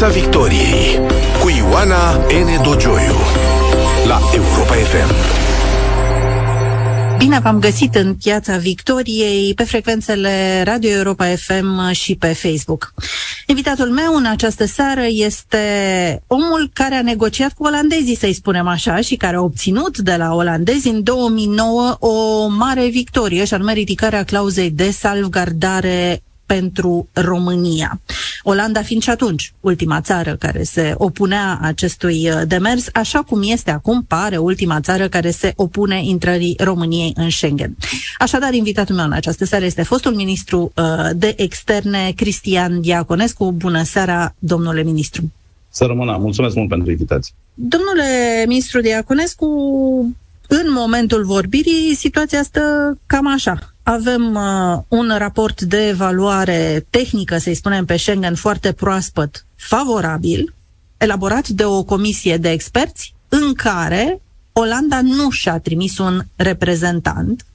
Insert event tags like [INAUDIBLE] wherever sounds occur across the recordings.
Piața Victoriei cu Ioana N. Dogioiu la Europa FM. Bine v-am găsit în Piața Victoriei, pe frecvențele Radio Europa FM și pe Facebook. Invitatul meu în această seară este omul care a negociat cu olandezii, să-i spunem așa, și care a obținut de la olandezi în 2009 o mare victorie, și anume ridicarea clauzei de salvgardare pentru România. Olanda fiind și atunci ultima țară care se opunea acestui uh, demers, așa cum este acum, pare ultima țară care se opune intrării României în Schengen. Așadar, invitatul meu în această seară este fostul ministru uh, de externe, Cristian Diaconescu. Bună seara, domnule ministru! Să rămână. Mulțumesc mult pentru invitație. Domnule ministru Diaconescu, în momentul vorbirii, situația stă cam așa avem uh, un raport de evaluare tehnică, să-i spunem pe Schengen, foarte proaspăt, favorabil, elaborat de o comisie de experți, în care Olanda nu și-a trimis un reprezentant,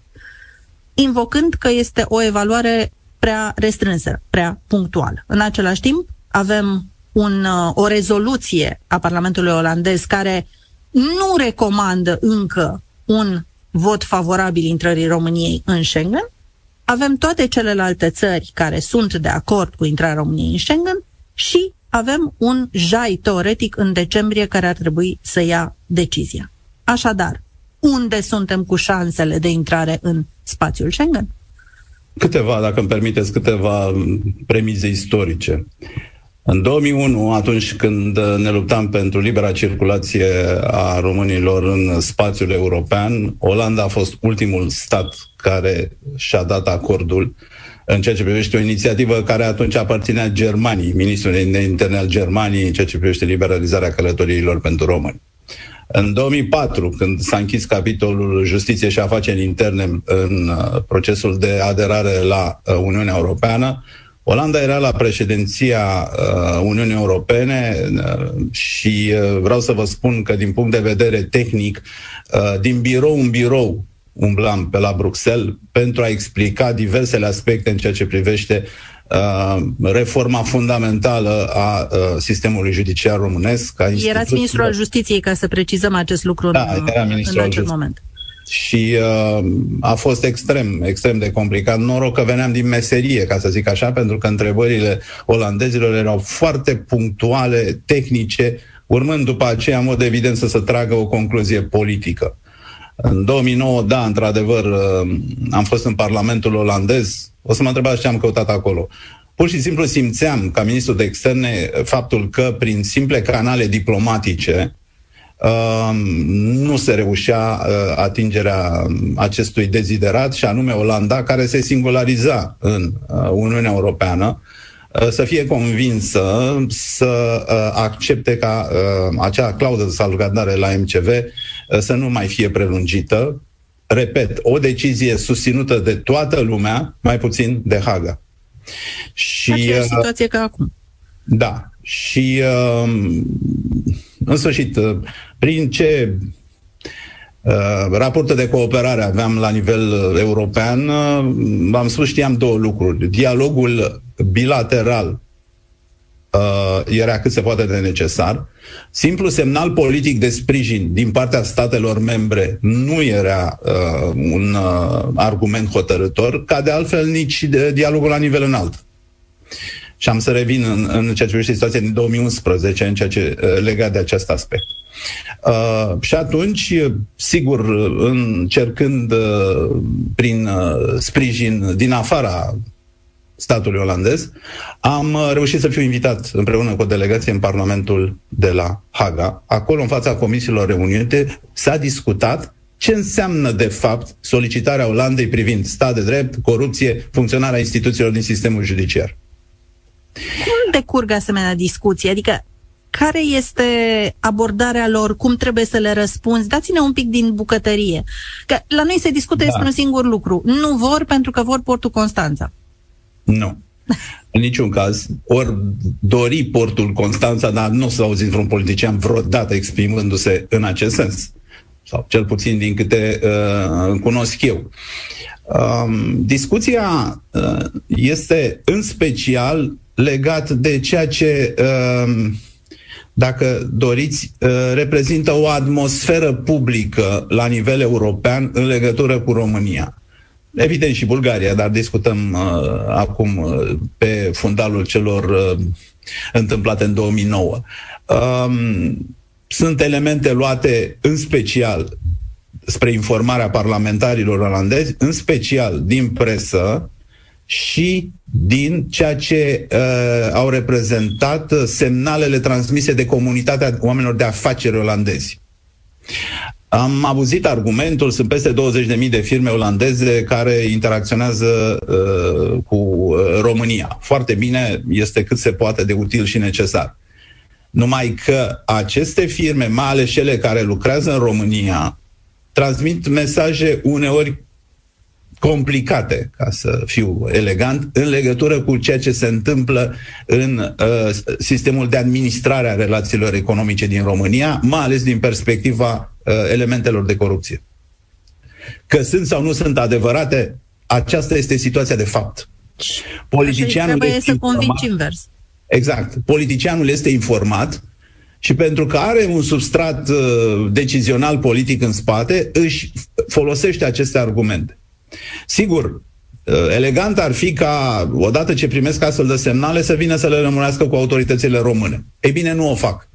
invocând că este o evaluare prea restrânsă, prea punctuală. În același timp, avem un, uh, o rezoluție a Parlamentului olandez care nu recomandă încă un vot favorabil intrării României în Schengen, avem toate celelalte țări care sunt de acord cu intrarea României în Schengen și avem un jai teoretic în decembrie care ar trebui să ia decizia. Așadar, unde suntem cu șansele de intrare în spațiul Schengen? Câteva, dacă îmi permiteți, câteva premize istorice. În 2001, atunci când ne luptam pentru libera circulație a românilor în spațiul european, Olanda a fost ultimul stat care și-a dat acordul în ceea ce privește o inițiativă care atunci aparținea Germaniei, ministrul de interne al Germaniei, în ceea ce privește liberalizarea călătoriilor pentru români. În 2004, când s-a închis capitolul Justiție și Afaceri Interne în uh, procesul de aderare la uh, Uniunea Europeană, Olanda era la președinția uh, Uniunii Europene uh, și uh, vreau să vă spun că din punct de vedere tehnic, uh, din birou în birou umblam pe la Bruxelles pentru a explica diversele aspecte în ceea ce privește uh, reforma fundamentală a uh, sistemului judiciar românesc. A Erați ministrul al justiției, ca să precizăm acest lucru da, în, era în acel moment și uh, a fost extrem, extrem de complicat. Noroc că veneam din meserie, ca să zic așa, pentru că întrebările olandezilor erau foarte punctuale, tehnice, urmând după aceea, în mod evident, să se tragă o concluzie politică. În 2009, da, într-adevăr, uh, am fost în Parlamentul olandez. O să mă întrebați ce am căutat acolo. Pur și simplu simțeam, ca ministru de externe, faptul că prin simple canale diplomatice, nu se reușea uh, atingerea acestui deziderat și anume Olanda, care se singulariza în uh, Uniunea Europeană, uh, să fie convinsă să accepte ca acea clauză de salvgardare la MCV să nu mai fie prelungită. Repet, o decizie susținută de toată lumea, mai puțin de Haga. Și, Aceeași situație ca acum. Da. Și în sfârșit, uh, prin ce uh, raporte de cooperare aveam la nivel uh, european, v-am spus, știam două lucruri. Dialogul bilateral era cât se poate de necesar. Simplu semnal politic de sprijin din partea statelor membre nu era uh, un uh, argument hotărător, ca de altfel nici de dialogul la nivel înalt. Și am să revin în, în ceea ce privește situația din 2011, în ceea ce uh, legat de acest aspect. Uh, și atunci, sigur, încercând uh, prin uh, sprijin din afara statului olandez, am uh, reușit să fiu invitat împreună cu o delegație în Parlamentul de la Haga. Acolo, în fața comisiilor reunite, s-a discutat ce înseamnă, de fapt, solicitarea Olandei privind stat de drept, corupție, funcționarea instituțiilor din sistemul judiciar. Cum decurg asemenea discuții? Adică care este abordarea lor, cum trebuie să le răspunzi. Dați-ne un pic din bucătărie. Că la noi se discută da. despre un singur lucru. Nu vor pentru că vor portul Constanța. Nu. În niciun caz. Ori dori portul Constanța, dar nu o să auziți vreun politician vreodată exprimându-se în acest sens. Sau cel puțin din câte uh, cunosc eu. Um, discuția uh, este în special legat de ceea ce, uh, dacă doriți, uh, reprezintă o atmosferă publică la nivel european în legătură cu România. Evident și Bulgaria, dar discutăm uh, acum uh, pe fundalul celor uh, întâmplate în 2009. Um, sunt elemente luate în special spre informarea parlamentarilor olandezi, în special din presă și din ceea ce uh, au reprezentat semnalele transmise de comunitatea oamenilor de afaceri olandezi. Am auzit argumentul, sunt peste 20.000 de firme olandeze care interacționează uh, cu uh, România. Foarte bine, este cât se poate de util și necesar. Numai că aceste firme, mai ales cele care lucrează în România, transmit mesaje uneori complicate, ca să fiu elegant, în legătură cu ceea ce se întâmplă în uh, sistemul de administrare a relațiilor economice din România, mai ales din perspectiva uh, elementelor de corupție. Că sunt sau nu sunt adevărate, aceasta este situația de fapt. Politicianul trebuie să convingi invers. Exact. Politicianul este informat și pentru că are un substrat uh, decizional politic în spate, își folosește aceste argumente. Sigur, uh, elegant ar fi ca, odată ce primesc astfel de semnale, să vină să le rămânească cu autoritățile române. Ei bine, nu o fac.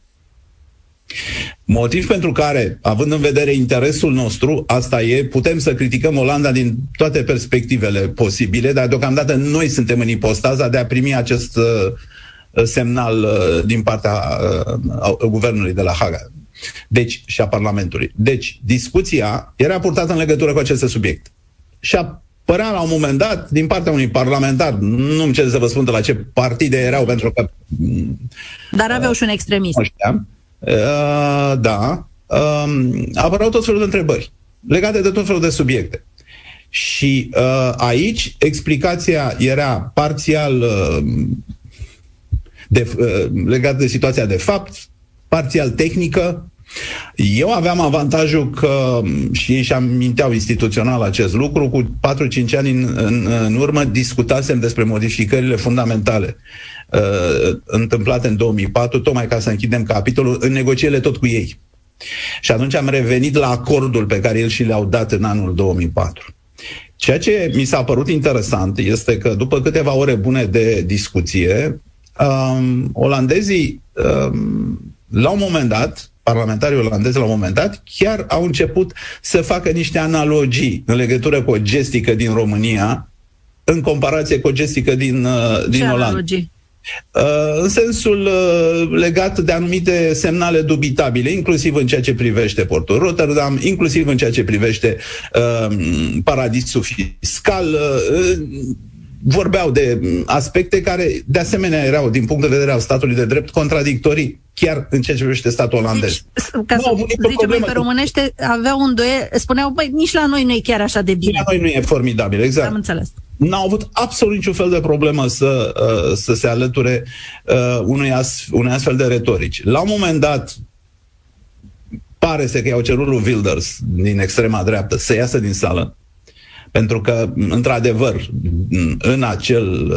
Motiv pentru care, având în vedere interesul nostru, asta e, putem să criticăm Olanda din toate perspectivele posibile, dar deocamdată noi suntem în ipostaza de a primi acest uh, semnal uh, din partea uh, guvernului de la Haga. Deci, și a Parlamentului. Deci, discuția era purtată în legătură cu aceste subiecte și apărea la un moment dat din partea unui parlamentar, nu-mi cer să vă spun de la ce partide erau, pentru că... Dar aveau uh, și un extremist. Nu știam. Uh, da. Uh, apăreau tot felul de întrebări legate de tot felul de subiecte. Și uh, aici explicația era parțial uh, de, uh, legată de situația de fapt, parțial tehnică, eu aveam avantajul că, și ei și-am minteau instituțional acest lucru, cu 4-5 ani în, în, în urmă discutasem despre modificările fundamentale uh, întâmplate în 2004, tocmai ca să închidem capitolul, în negocierile tot cu ei. Și atunci am revenit la acordul pe care el și le-au dat în anul 2004. Ceea ce mi s-a părut interesant este că după câteva ore bune de discuție, um, olandezii um, la un moment dat parlamentarii olandezi la un moment dat chiar au început să facă niște analogii în legătură cu o gestică din România în comparație cu o gestică din, uh, din Olanda. Analogii? Uh, în sensul uh, legat de anumite semnale dubitabile, inclusiv în ceea ce privește portul Rotterdam, inclusiv în ceea ce privește uh, paradisul fiscal, uh, vorbeau de aspecte care, de asemenea, erau, din punct de vedere al statului de drept, contradictorii chiar în ceea ce privește statul olandez. Deci, ca nu să zicem pe românește, aveau un doie, spuneau, băi, nici la noi nu e chiar așa de bine. Nici la noi nu e formidabil, exact. Am înțeles. N-au avut absolut niciun fel de problemă să, uh, să se alăture uh, unui, as, unui astfel de retorici. La un moment dat, pare să că i-au cerut lui Wilders din extrema dreaptă să iasă din sală pentru că, într-adevăr, în, acel,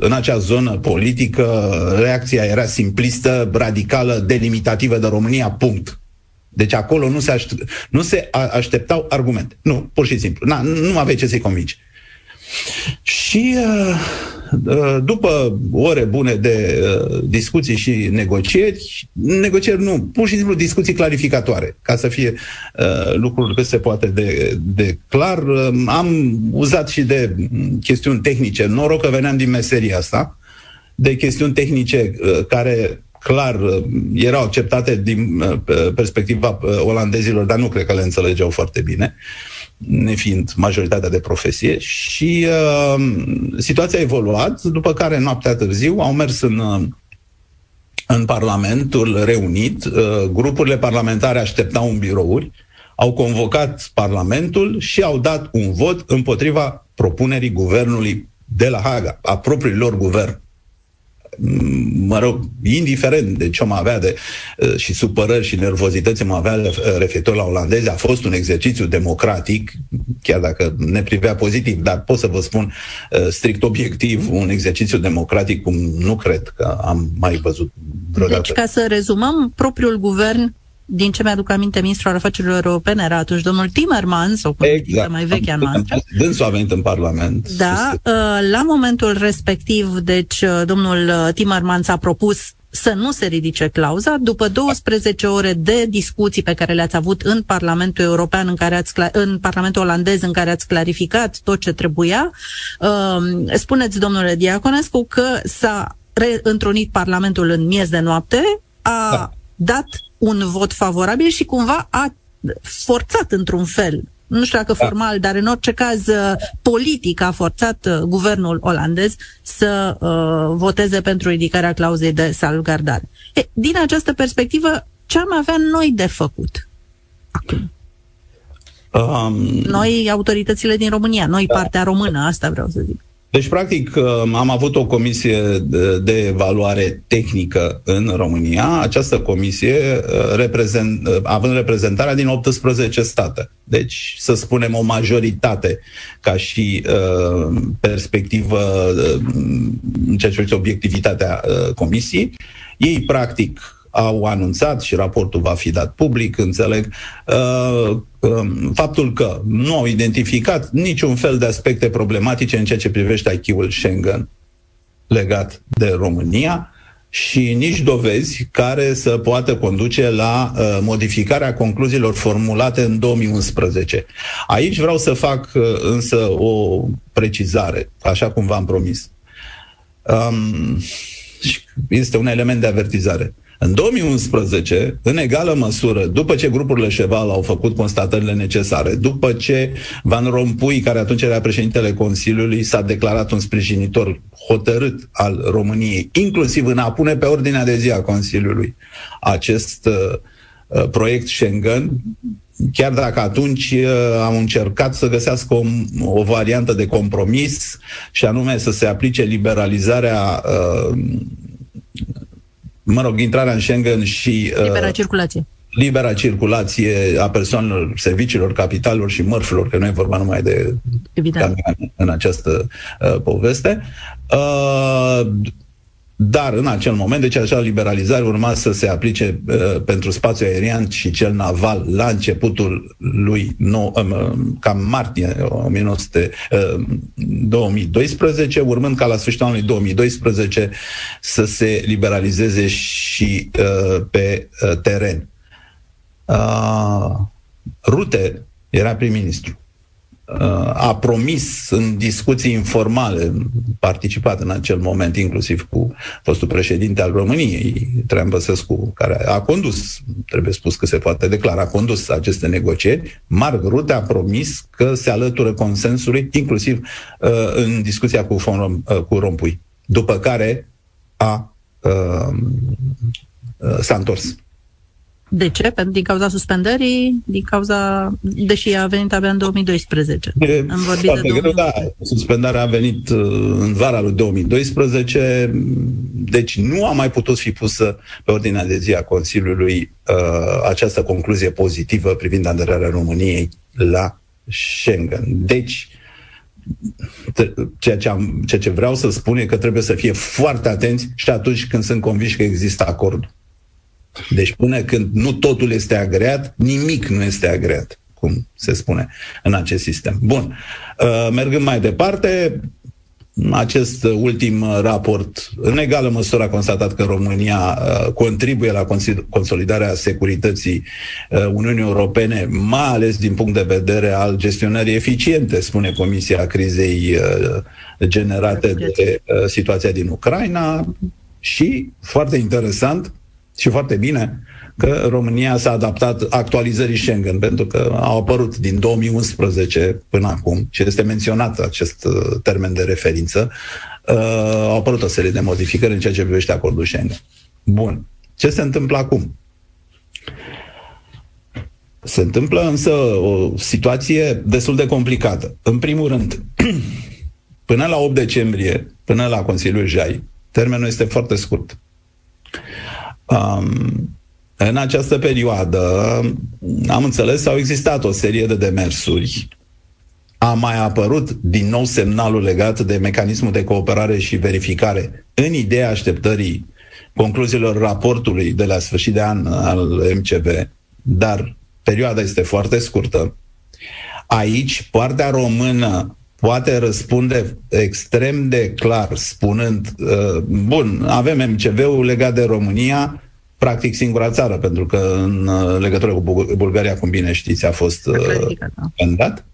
în acea zonă politică, reacția era simplistă, radicală, delimitativă de România, punct. Deci acolo nu se, aștept, nu se așteptau argumente. Nu, pur și simplu. Na, nu aveai ce să-i convingi. Și uh, uh, după ore bune de uh, discuții și negocieri, negocieri nu, pur și simplu discuții clarificatoare, ca să fie lucrul cât se poate de, de clar. Am uzat și de chestiuni tehnice. Noroc că veneam din meseria asta, de chestiuni tehnice care clar erau acceptate din perspectiva olandezilor, dar nu cred că le înțelegeau foarte bine. Uh, nefiind majoritatea de profesie și uh, situația a evoluat, după care noaptea târziu au mers în, uh, în Parlamentul reunit, uh, grupurile parlamentare așteptau în birouri, au convocat Parlamentul și au dat un vot împotriva propunerii guvernului de la Haga, a propriului lor guvern. Mă rog, indiferent de ce am avea de, uh, și supărări și nervozități am avea uh, referitor la olandezi, a fost un exercițiu democratic, chiar dacă ne privea pozitiv, dar pot să vă spun uh, strict obiectiv, un exercițiu democratic cum nu cred că am mai văzut vreodată. Deci, ca să rezumăm, propriul guvern din ce mi-aduc aminte, ministrul afacerilor europene era atunci domnul Timmermans, o politică exact. mai veche a noastră. Dânsul a venit în Parlament. Da, uh, la momentul respectiv, deci uh, domnul uh, Timmermans a propus să nu se ridice clauza. După 12 ore de discuții pe care le-ați avut în Parlamentul European, în, care ați, în Parlamentul olandez, în care ați clarificat tot ce trebuia, spuneți, domnule Diaconescu, că s-a reîntrunit Parlamentul în miez de noapte, a da. dat un vot favorabil și cumva a forțat într-un fel nu știu dacă da. formal, dar în orice caz uh, politic a forțat uh, guvernul olandez să uh, voteze pentru ridicarea clauzei de salvgardare. E, din această perspectivă, ce am avea noi de făcut acum? Um, noi, autoritățile din România, noi, da. partea română, asta vreau să zic. Deci, practic, um, am avut o comisie de evaluare tehnică în România. Această comisie, uh, reprezent, uh, având reprezentarea din 18 state. Deci, să spunem, o majoritate ca și uh, perspectivă uh, în ceea ce privește obiectivitatea uh, comisiei. Ei, practic, au anunțat și raportul va fi dat public, înțeleg, uh, uh, faptul că nu au identificat niciun fel de aspecte problematice în ceea ce privește IQ-ul Schengen legat de România și nici dovezi care să poată conduce la uh, modificarea concluziilor formulate în 2011. Aici vreau să fac uh, însă o precizare, așa cum v-am promis. Um, este un element de avertizare. În 2011, în egală măsură, după ce grupurile Cheval au făcut constatările necesare, după ce Van Rompuy, care atunci era președintele Consiliului, s-a declarat un sprijinitor hotărât al României, inclusiv în a pune pe ordinea de zi a Consiliului acest uh, uh proiect Schengen, chiar dacă atunci uh, am încercat să găsească o, o variantă de compromis și anume să se aplice liberalizarea uh, mă rog, intrarea în Schengen și... Uh, libera circulație. Libera circulație a persoanelor, serviciilor, capitalelor și mărfurilor, că nu e vorba numai de Evident. în această uh, poveste. Uh, dar în acel moment, deci acea liberalizare urma să se aplice uh, pentru spațiul aerian și cel naval la începutul lui nou, uh, cam martie 1900, uh, 2012, urmând ca la sfârșitul anului 2012 să se liberalizeze și uh, pe uh, teren. Uh, Rute era prim-ministru a promis în discuții informale, participat în acel moment inclusiv cu fostul președinte al României, Traian Băsescu, care a condus, trebuie spus că se poate declara, a condus aceste negocieri, Marc Rute a promis că se alătură consensului, inclusiv uh, în discuția cu, Fon, uh, cu Rompui, după care a uh, uh, s-a întors. De ce? Pentru din cauza suspendării, din cauza, deși a venit abia în 2012. E, Am vorbit de greu, da. Suspendarea a venit uh, în vara lui 2012, deci nu a mai putut fi pusă pe ordinea de zi a Consiliului uh, această concluzie pozitivă privind aderarea României la Schengen. Deci, ceea ce, am, ceea ce vreau să spun e că trebuie să fie foarte atenți și atunci când sunt conviși că există acord. Deci până când nu totul este agreat, nimic nu este agreat, cum se spune în acest sistem. Bun. Uh, mergând mai departe, acest ultim raport, în egală măsură, a constatat că România uh, contribuie la consolidarea securității uh, Uniunii Europene, mai ales din punct de vedere al gestionării eficiente, spune Comisia crizei generate de situația din Ucraina. Și, foarte interesant, și foarte bine că România s-a adaptat actualizării Schengen, pentru că au apărut din 2011 până acum, și este menționat acest uh, termen de referință, uh, au apărut o serie de modificări în ceea ce privește acordul Schengen. Bun. Ce se întâmplă acum? Se întâmplă însă o situație destul de complicată. În primul rând, [CLEARS THROAT] până la 8 decembrie, până la Consiliul Jai, Termenul este foarte scurt. Um, în această perioadă, am înțeles, au existat o serie de demersuri. A mai apărut din nou semnalul legat de mecanismul de cooperare și verificare în ideea așteptării concluziilor raportului de la sfârșit de an al MCV, dar perioada este foarte scurtă. Aici, partea română poate răspunde extrem de clar, spunând, uh, bun, avem MCV-ul legat de România, practic singura țară, pentru că în uh, legătură cu Bulgaria, cum bine știți, a fost candidat. Uh,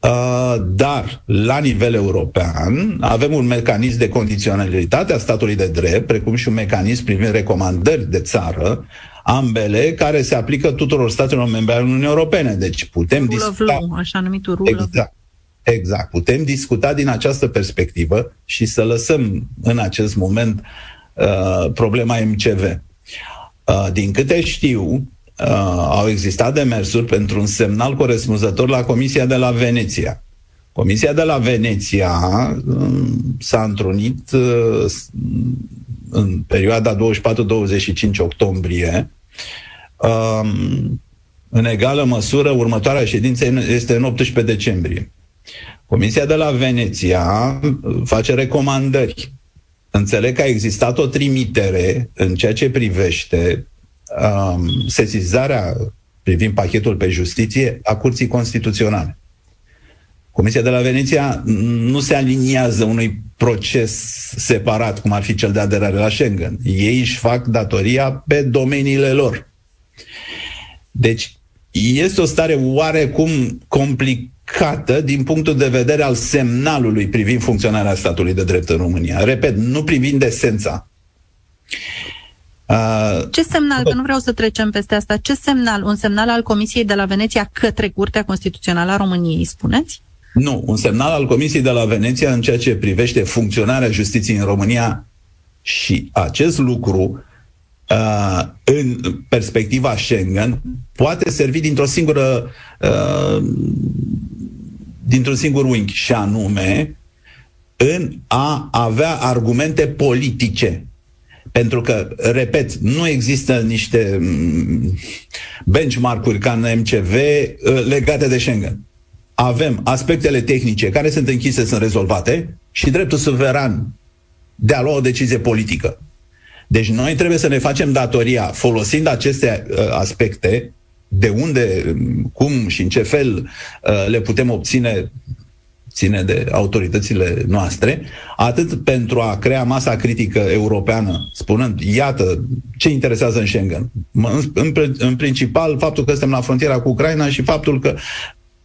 Uh, dar, la nivel european, avem un mecanism de condiționalitate a statului de drept, precum și un mecanism privind recomandări de țară, ambele care se aplică tuturor statelor membre ale Uniunii Europene. Deci putem rule discuta... Law, așa numitul rule exact, exact. Putem discuta din această perspectivă și să lăsăm în acest moment uh, problema MCV. Uh, din câte știu, uh, au existat demersuri pentru un semnal corespunzător la Comisia de la Veneția. Comisia de la Veneția uh, s-a întrunit uh, în perioada 24-25 octombrie. Uh, în egală măsură, următoarea ședință este în 18 decembrie. Comisia de la Veneția uh, face recomandări. Înțeleg că a existat o trimitere în ceea ce privește um, sesizarea privind pachetul pe justiție a Curții Constituționale. Comisia de la Veneția nu se aliniază unui proces separat, cum ar fi cel de aderare la Schengen. Ei își fac datoria pe domeniile lor. Deci, este o stare oarecum complicată din punctul de vedere al semnalului privind funcționarea statului de drept în România. Repet, nu privind esența. Uh, ce semnal, că nu vreau să trecem peste asta, ce semnal, un semnal al Comisiei de la Veneția către Curtea Constituțională a României, spuneți? Nu, un semnal al Comisiei de la Veneția în ceea ce privește funcționarea justiției în România și acest lucru uh, în perspectiva Schengen poate servi dintr-o singură uh, dintr-un singur unghi și anume în a avea argumente politice pentru că, repet, nu există niște mm, benchmark-uri ca în MCV uh, legate de Schengen. Avem aspectele tehnice care sunt închise, sunt rezolvate și dreptul suveran de a lua o decizie politică. Deci noi trebuie să ne facem datoria folosind aceste uh, aspecte de unde, cum și în ce fel uh, le putem obține ține de autoritățile noastre, atât pentru a crea masa critică europeană, spunând, iată, ce interesează în Schengen. În, în, în principal, faptul că suntem la frontiera cu Ucraina și faptul că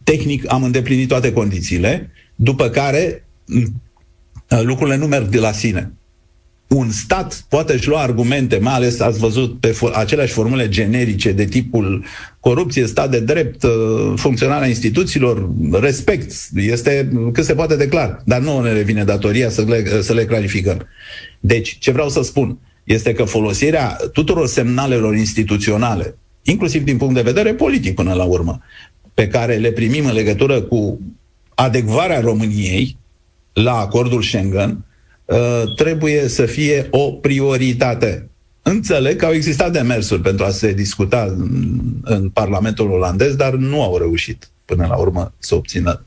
tehnic am îndeplinit toate condițiile, după care lucrurile nu merg de la sine un stat poate își lua argumente, mai ales ați văzut pe for- aceleași formule generice de tipul corupție, stat de drept, uh, funcționarea instituțiilor, respect, este cât se poate declar, dar nu ne revine datoria să le, să le clarificăm. Deci, ce vreau să spun este că folosirea tuturor semnalelor instituționale, inclusiv din punct de vedere politic până la urmă, pe care le primim în legătură cu adecvarea României la acordul Schengen, Uh, trebuie să fie o prioritate. Înțeleg că au existat demersuri pentru a se discuta în, în Parlamentul olandez, dar nu au reușit până la urmă să obțină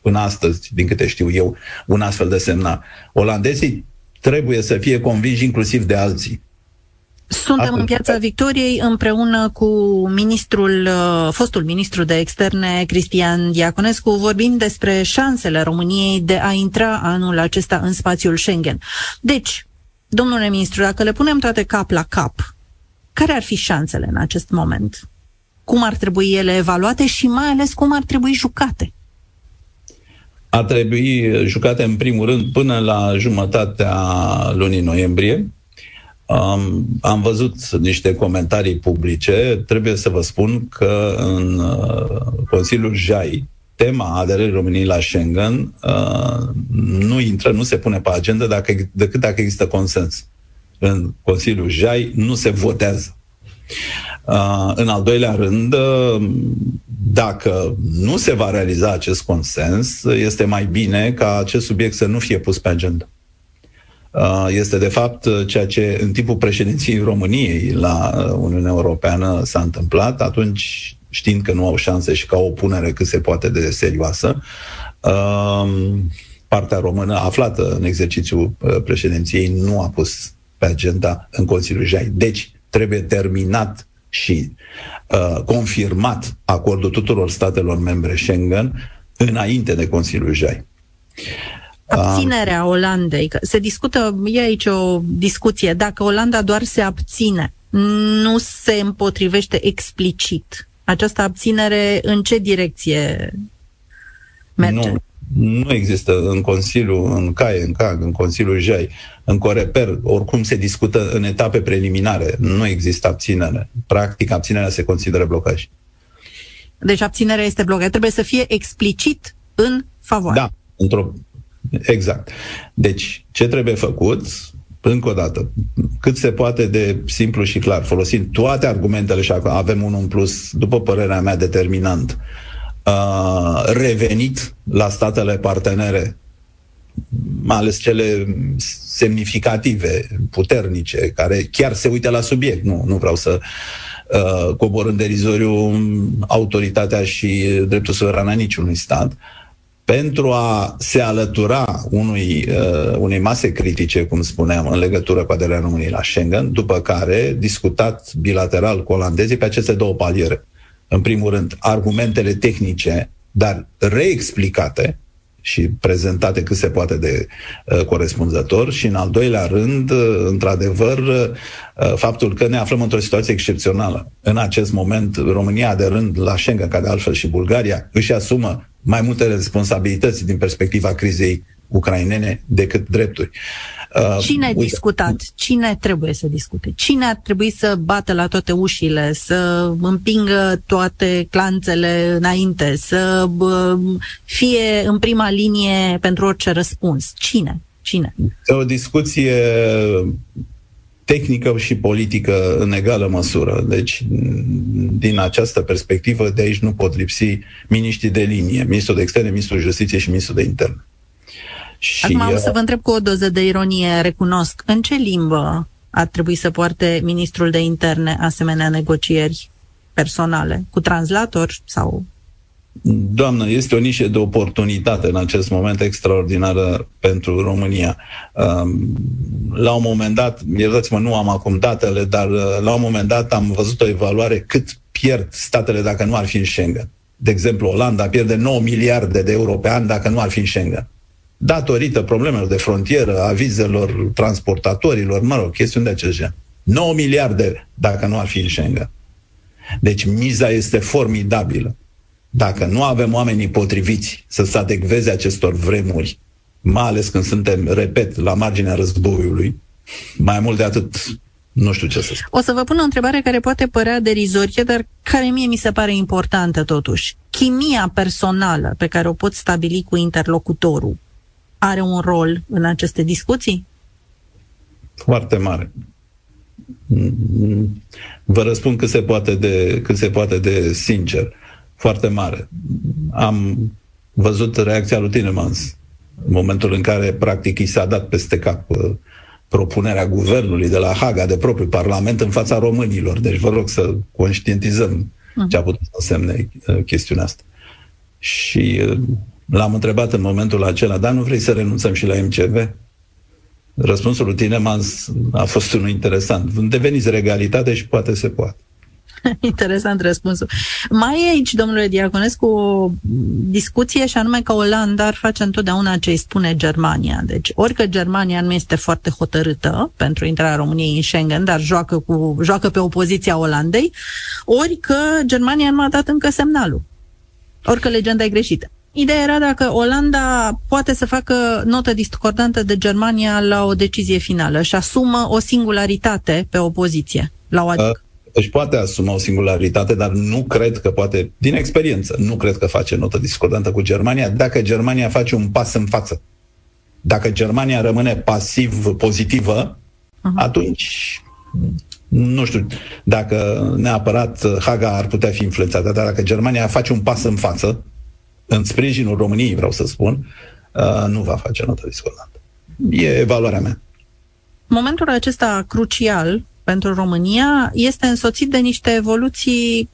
până astăzi, din câte știu eu, un astfel de semnal. Olandezii trebuie să fie convinși inclusiv de alții. Suntem Astăzi. în Piața Victoriei împreună cu ministrul, uh, fostul ministru de externe, Cristian Diaconescu, vorbim despre șansele României de a intra anul acesta în spațiul Schengen. Deci, domnule ministru, dacă le punem toate cap la cap, care ar fi șansele în acest moment? Cum ar trebui ele evaluate și mai ales cum ar trebui jucate? Ar trebui jucate în primul rând până la jumătatea lunii noiembrie, Um, am văzut niște comentarii publice. Trebuie să vă spun că în uh, Consiliul JAI, tema aderării României la Schengen uh, nu intră, nu se pune pe agenda dacă, decât dacă există consens. În Consiliul JAI nu se votează. Uh, în al doilea rând, uh, dacă nu se va realiza acest consens, este mai bine ca acest subiect să nu fie pus pe agenda. Uh, este de fapt ceea ce în timpul președinției României la Uniunea Europeană s-a întâmplat, atunci știind că nu au șanse și ca o punere cât se poate de serioasă, partea română aflată în exercițiul președinției nu a pus pe agenda în Consiliul Jai. Deci, trebuie terminat și uh, confirmat acordul tuturor statelor membre Schengen înainte de Consiliul Jai. Abținerea Olandei, că se discută, e aici o discuție, dacă Olanda doar se abține, nu se împotrivește explicit. Această abținere în ce direcție merge? Nu, nu există în Consiliu, în CAE, în CAG, în Consiliul JAI, în Coreper, oricum se discută în etape preliminare. Nu există abținere. Practic, abținerea se consideră blocaj. Deci abținerea este blocaj. Trebuie să fie explicit în favoare. Da, într-o... Exact. Deci, ce trebuie făcut? Încă o dată, cât se poate de simplu și clar, folosind toate argumentele și avem unul în plus, după părerea mea, determinant, uh, revenit la statele partenere mai ales cele semnificative, puternice, care chiar se uită la subiect. Nu, nu vreau să uh, cobor în derizoriu autoritatea și dreptul suveran a niciunui stat, pentru a se alătura unui, uh, unei mase critice, cum spuneam, în legătură cu aderarea României la Schengen, după care discutat bilateral cu olandezii pe aceste două paliere. În primul rând, argumentele tehnice, dar reexplicate, și prezentate cât se poate de uh, corespunzător și în al doilea rând, uh, într-adevăr, uh, faptul că ne aflăm într-o situație excepțională. În acest moment, România aderând la Schengen, ca de altfel și Bulgaria, își asumă mai multe responsabilități din perspectiva crizei ucrainene decât drepturi. Uh, Cine a discutat? Cine trebuie să discute? Cine ar trebui să bată la toate ușile, să împingă toate clanțele înainte, să fie în prima linie pentru orice răspuns? Cine? Cine? E o discuție tehnică și politică în egală măsură. Deci, din această perspectivă, de aici nu pot lipsi miniștrii de linie, ministrul de externe, ministrul de justiție și ministrul de interne. Și, Acum am să vă întreb cu o doză de ironie, recunosc. În ce limbă ar trebui să poarte ministrul de interne asemenea negocieri personale? Cu translator sau Doamnă, este o nișă de oportunitate în acest moment extraordinară pentru România. Um, la un moment dat, iertați-mă, nu am acum datele, dar uh, la un moment dat am văzut o evaluare cât pierd statele dacă nu ar fi în Schengen. De exemplu, Olanda pierde 9 miliarde de euro pe an dacă nu ar fi în Schengen datorită problemelor de frontieră, a vizelor transportatorilor, mă rog, chestiuni de acest gen. 9 miliarde dacă nu ar fi în Schengen. Deci miza este formidabilă. Dacă nu avem oamenii potriviți să se adecveze acestor vremuri, mai ales când suntem, repet, la marginea războiului, mai mult de atât, nu știu ce să spun. O să vă pun o întrebare care poate părea derizorie, dar care mie mi se pare importantă totuși. Chimia personală pe care o pot stabili cu interlocutorul are un rol în aceste discuții? Foarte mare. Vă răspund cât se poate de, cât se poate de sincer. Foarte mare. Am văzut reacția lui Tinemans în momentul în care, practic, i s-a dat peste cap uh, propunerea guvernului de la Haga, de propriul Parlament, în fața românilor. Deci vă rog să conștientizăm uh-huh. ce a putut să însemne uh, chestiunea asta. Și uh, L-am întrebat în momentul acela, dar nu vrei să renunțăm și la MCV? Răspunsul lui Tinemans a fost unul interesant. Deveniți regalitate și poate se poate. [LAUGHS] Interesant răspunsul. Mai e aici, domnule Diaconescu, o discuție și anume că Olanda ar face întotdeauna ce îi spune Germania. Deci, ori că Germania nu este foarte hotărâtă pentru intrarea României în Schengen, dar joacă, cu, joacă pe opoziția Olandei, ori că Germania nu a dat încă semnalul. Ori că legenda e greșită. Ideea era dacă Olanda poate să facă notă discordantă de Germania la o decizie finală și asumă o singularitate pe opoziție la o adică. Își poate asuma o singularitate, dar nu cred că poate, din experiență, nu cred că face notă discordantă cu Germania dacă Germania face un pas în față. Dacă Germania rămâne pasiv pozitivă, uh-huh. atunci nu știu dacă neapărat Haga ar putea fi influențată, dar dacă Germania face un pas în față, în sprijinul României, vreau să spun, uh, nu va face notă discordantă. E evaluarea mea. momentul acesta crucial pentru România este însoțit de niște evoluții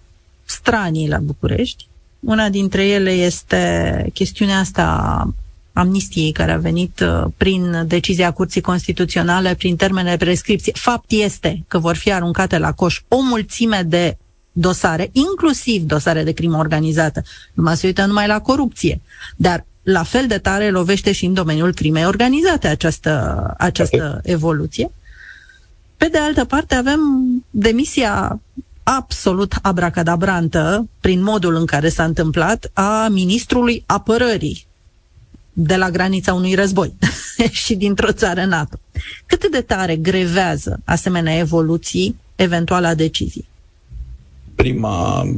stranii la București. Una dintre ele este chestiunea asta amnistiei care a venit uh, prin decizia Curții Constituționale, prin termene de prescripție. Fapt este că vor fi aruncate la coș o mulțime de dosare, inclusiv dosare de crimă organizată. Numai se uită numai la corupție. Dar la fel de tare lovește și în domeniul crimei organizate această, această evoluție. Pe de altă parte, avem demisia absolut abracadabrantă, prin modul în care s-a întâmplat, a ministrului apărării de la granița unui război [LAUGHS] și dintr-o țară NATO. Cât de tare grevează asemenea evoluții eventuala decizie? Prima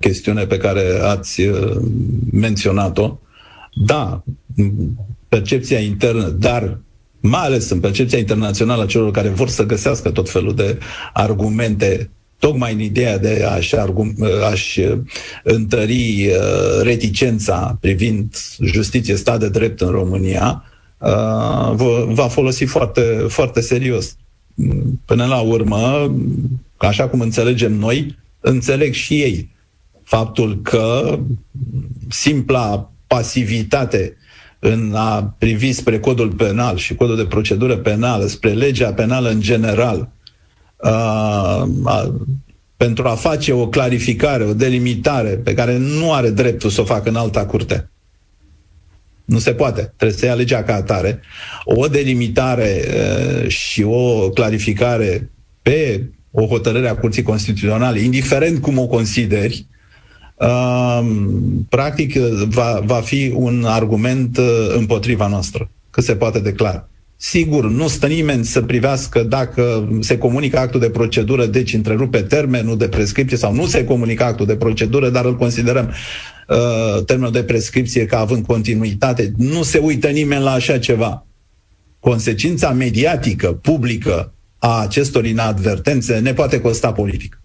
chestiune pe care ați uh, menționat-o, da, percepția internă, dar mai ales în percepția internațională a celor care vor să găsească tot felul de argumente tocmai în ideea de a-și, argum, a-și uh, întări uh, reticența privind justiție, stat de drept în România, uh, va folosi foarte, foarte serios. Până la urmă, așa cum înțelegem noi, înțeleg și ei faptul că simpla pasivitate în a privi spre codul penal și codul de procedură penală, spre legea penală în general, uh, uh, pentru a face o clarificare, o delimitare pe care nu are dreptul să o facă în alta curte. Nu se poate. Trebuie să ia legea ca atare. O delimitare uh, și o clarificare pe o hotărâre a Curții Constituționale, indiferent cum o consideri, uh, practic va, va fi un argument uh, împotriva noastră, că se poate declara. Sigur, nu stă nimeni să privească dacă se comunică actul de procedură, deci întrerupe termenul de prescripție sau nu se comunică actul de procedură, dar îl considerăm uh, termenul de prescripție ca având continuitate. Nu se uită nimeni la așa ceva. Consecința mediatică, publică a acestor inadvertențe ne poate costa politic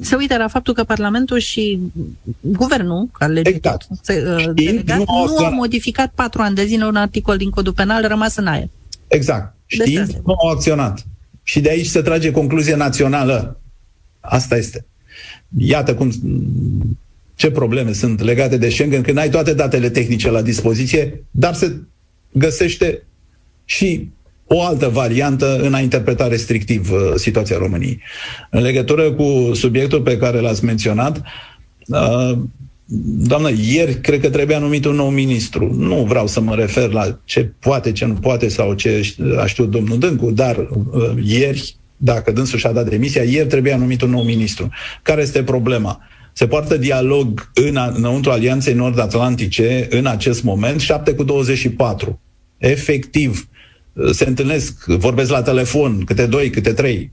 se uită la faptul că Parlamentul și Guvernul, ca legislator, exact. Uh, delegat, nu, nu au modificat patru ani de zile un articol din Codul Penal rămas în aer. Exact. Știind, nu au acționat. Și de aici se trage concluzie națională. Asta este. Iată cum ce probleme sunt legate de Schengen când ai toate datele tehnice la dispoziție, dar se găsește și o altă variantă în a interpreta restrictiv uh, situația României. În legătură cu subiectul pe care l-ați menționat, uh, Doamnă, ieri cred că trebuia numit un nou ministru. Nu vreau să mă refer la ce poate, ce nu poate sau ce a știut domnul Dâncu, dar uh, ieri, dacă dânsul și-a dat demisia, ieri trebuia numit un nou ministru. Care este problema? Se poartă dialog în, înăuntru Alianței Nord-Atlantice în acest moment, 7 cu 24. Efectiv, se întâlnesc, vorbesc la telefon, câte doi, câte trei.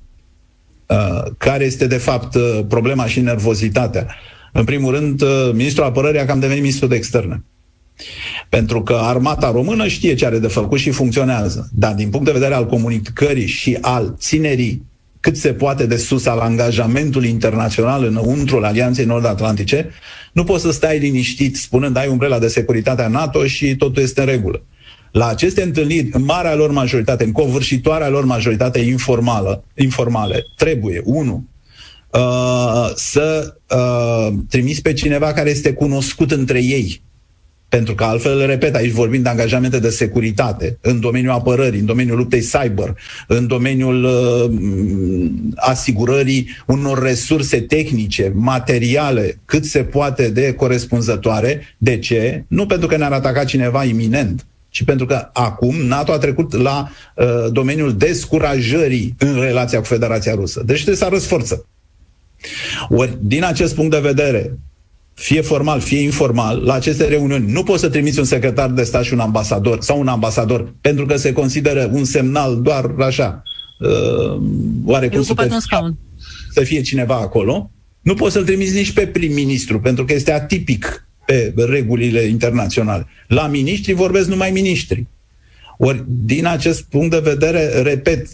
Uh, care este, de fapt, uh, problema și nervozitatea? În primul rând, uh, ministrul apărării a cam devenit ministrul de externe. Pentru că armata română știe ce are de făcut și funcționează. Dar din punct de vedere al comunicării și al ținerii cât se poate de sus al angajamentului internațional înăuntrul Alianței Nord-Atlantice, nu poți să stai liniștit spunând ai umbrela de securitate a NATO și totul este în regulă. La aceste întâlniri, în marea lor majoritate, în covârșitoarea lor majoritate informală, informale, trebuie, unu, uh, să uh, trimis pe cineva care este cunoscut între ei, pentru că altfel, repet, aici vorbim de angajamente de securitate în domeniul apărării, în domeniul luptei cyber, în domeniul uh, asigurării unor resurse tehnice, materiale, cât se poate de corespunzătoare. De ce? Nu pentru că ne-ar ataca cineva iminent, ci pentru că acum NATO a trecut la uh, domeniul descurajării în relația cu Federația Rusă. Deci trebuie să răsforță. Ori, din acest punct de vedere, fie formal, fie informal, la aceste reuniuni nu poți să trimiți un secretar de stat și un ambasador sau un ambasador pentru că se consideră un semnal doar așa, uh, oarecum superficial, să fie cineva acolo. Nu poți să-l trimiți nici pe prim-ministru, pentru că este atipic pe regulile internaționale. La miniștri vorbesc numai miniștri. Ori, din acest punct de vedere, repet,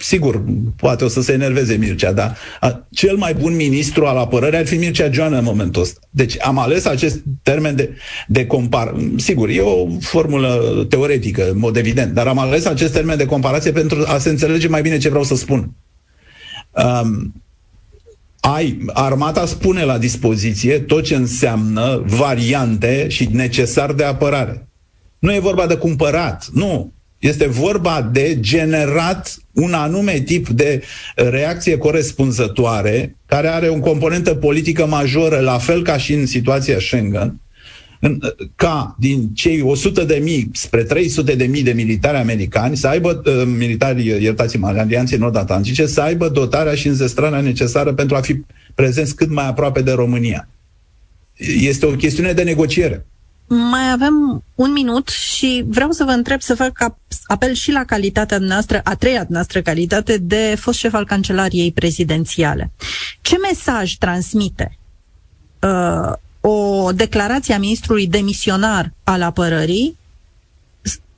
sigur, poate o să se enerveze Mircea, dar a, cel mai bun ministru al apărării ar fi Mircea Joana în momentul ăsta. Deci am ales acest termen de, de compar. Sigur, e o formulă teoretică, în mod evident, dar am ales acest termen de comparație pentru a se înțelege mai bine ce vreau să spun. Um, ai, armata spune la dispoziție tot ce înseamnă variante și necesar de apărare. Nu e vorba de cumpărat, nu. Este vorba de generat un anume tip de reacție corespunzătoare, care are o componentă politică majoră, la fel ca și în situația Schengen, în, ca din cei 100 de mii spre 300 de mii de militari americani să aibă, uh, militari, iertați-mă, alianței nord-atlantice, să aibă dotarea și înzestrarea necesară pentru a fi prezenți cât mai aproape de România. Este o chestiune de negociere. Mai avem un minut și vreau să vă întreb să fac apel și la calitatea noastră, a treia noastră calitate de fost șef al Cancelariei Prezidențiale. Ce mesaj transmite uh, o declarație a ministrului demisionar al apărării?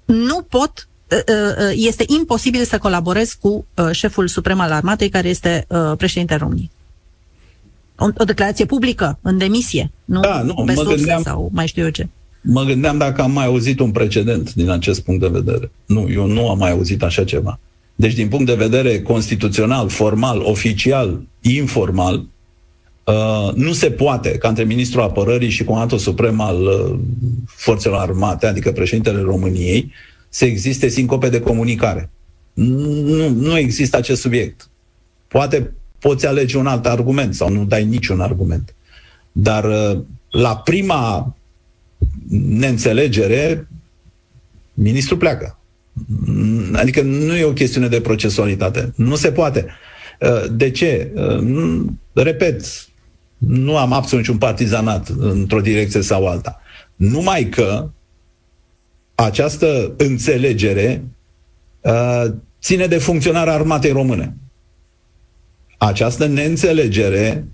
Nu pot uh, uh, este imposibil să colaborez cu uh, șeful suprem al armatei, care este președintele României. O, o declarație publică, în demisie, nu, da, nu pe mă gândeam, sau mai știu eu ce. Mă gândeam dacă am mai auzit un precedent din acest punct de vedere. Nu, eu nu am mai auzit așa ceva. Deci, din punct de vedere constituțional, formal, oficial, informal, uh, nu se poate ca între ministrul apărării și comandatul suprem al uh, forțelor armate, adică președintele României, să existe sincope de comunicare. Nu, nu există acest subiect. Poate poți alege un alt argument sau nu dai niciun argument. Dar uh, la prima neînțelegere, ministrul pleacă. Adică nu e o chestiune de procesualitate. Nu se poate. Uh, de ce? Uh, repet, nu am absolut niciun partizanat într-o direcție sau alta. Numai că această înțelegere uh, ține de funcționarea armatei române. Această neînțelegere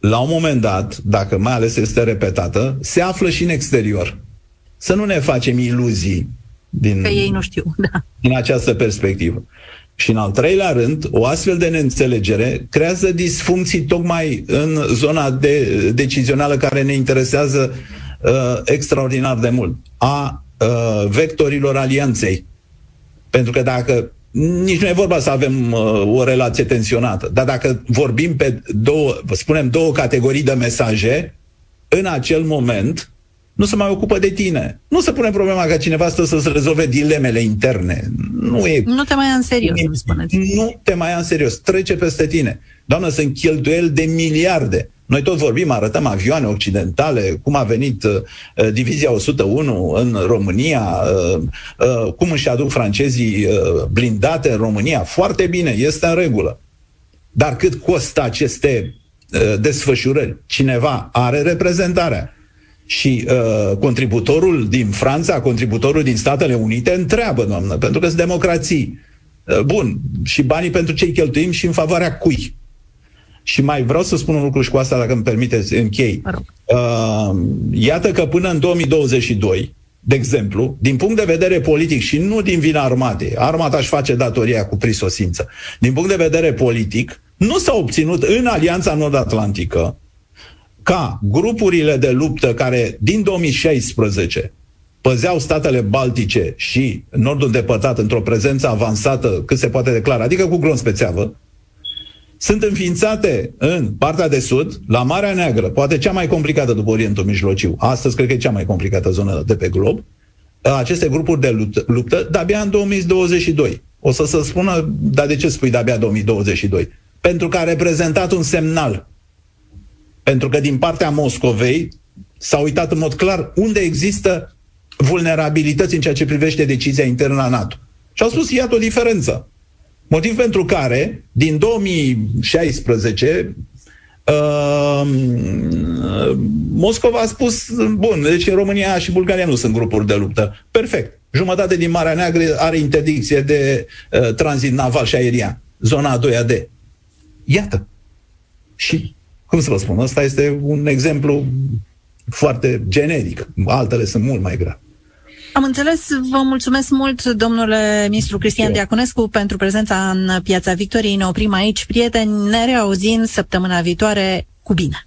la un moment dat, dacă mai ales este repetată, se află și în exterior. Să nu ne facem iluzii din, că ei nu știu, da. din această perspectivă. Și în al treilea rând, o astfel de neînțelegere creează disfuncții tocmai în zona de, decizională care ne interesează uh, extraordinar de mult, a uh, vectorilor alianței. Pentru că dacă nici nu e vorba să avem uh, o relație tensionată. Dar dacă vorbim pe două, spunem două categorii de mesaje, în acel moment nu se mai ocupă de tine. Nu se pune problema ca cineva stă să-ți rezolve dilemele interne. Nu e... Nu te mai ia în serios, nu spuneți. Nu te mai ia în serios. Trece peste tine. Doamnă, sunt cheltuieli de miliarde. Noi tot vorbim, arătăm avioane occidentale, cum a venit uh, uh Divizia 101 în România, uh, uh, cum își aduc francezii uh, blindate în România. Foarte bine, este în regulă. Dar cât costă aceste uh, desfășurări? Cineva are reprezentarea. Și uh, contributorul din Franța, contributorul din Statele Unite întreabă, doamnă, pentru că sunt democrații. Uh, bun, și banii pentru ce cheltuim și în favoarea cui? Și mai vreau să spun un lucru și cu asta, dacă îmi permiteți, închei. Uh, iată că până în 2022, de exemplu, din punct de vedere politic și nu din vina armatei, armata își face datoria cu prisosință, din punct de vedere politic, nu s-a obținut în Alianța Nord-Atlantică ca grupurile de luptă care din 2016 păzeau statele baltice și nordul depărtat într-o prezență avansată cât se poate declara, adică cu gron spețeavă, sunt înființate în partea de sud, la Marea Neagră, poate cea mai complicată după Orientul Mijlociu. Astăzi cred că e cea mai complicată zonă de pe glob. Aceste grupuri de luptă, luptă de-abia în 2022. O să se spună, dar de ce spui de-abia 2022? Pentru că a reprezentat un semnal. Pentru că din partea Moscovei s-a uitat în mod clar unde există vulnerabilități în ceea ce privește decizia internă a NATO. Și au spus, iată o diferență. Motiv pentru care, din 2016, uh, Moscova a spus, bun, deci România și Bulgaria nu sunt grupuri de luptă. Perfect. Jumătate din Marea Neagră are interdicție de uh, tranzit naval și aerian. Zona a doua de. Iată. Și, cum să vă spun, ăsta este un exemplu foarte generic. Altele sunt mult mai grave. Am înțeles, vă mulțumesc mult, domnule ministru Cristian Diaconescu, pentru prezența în Piața Victoriei. Ne oprim aici, prieteni, ne reauzim săptămâna viitoare. Cu bine!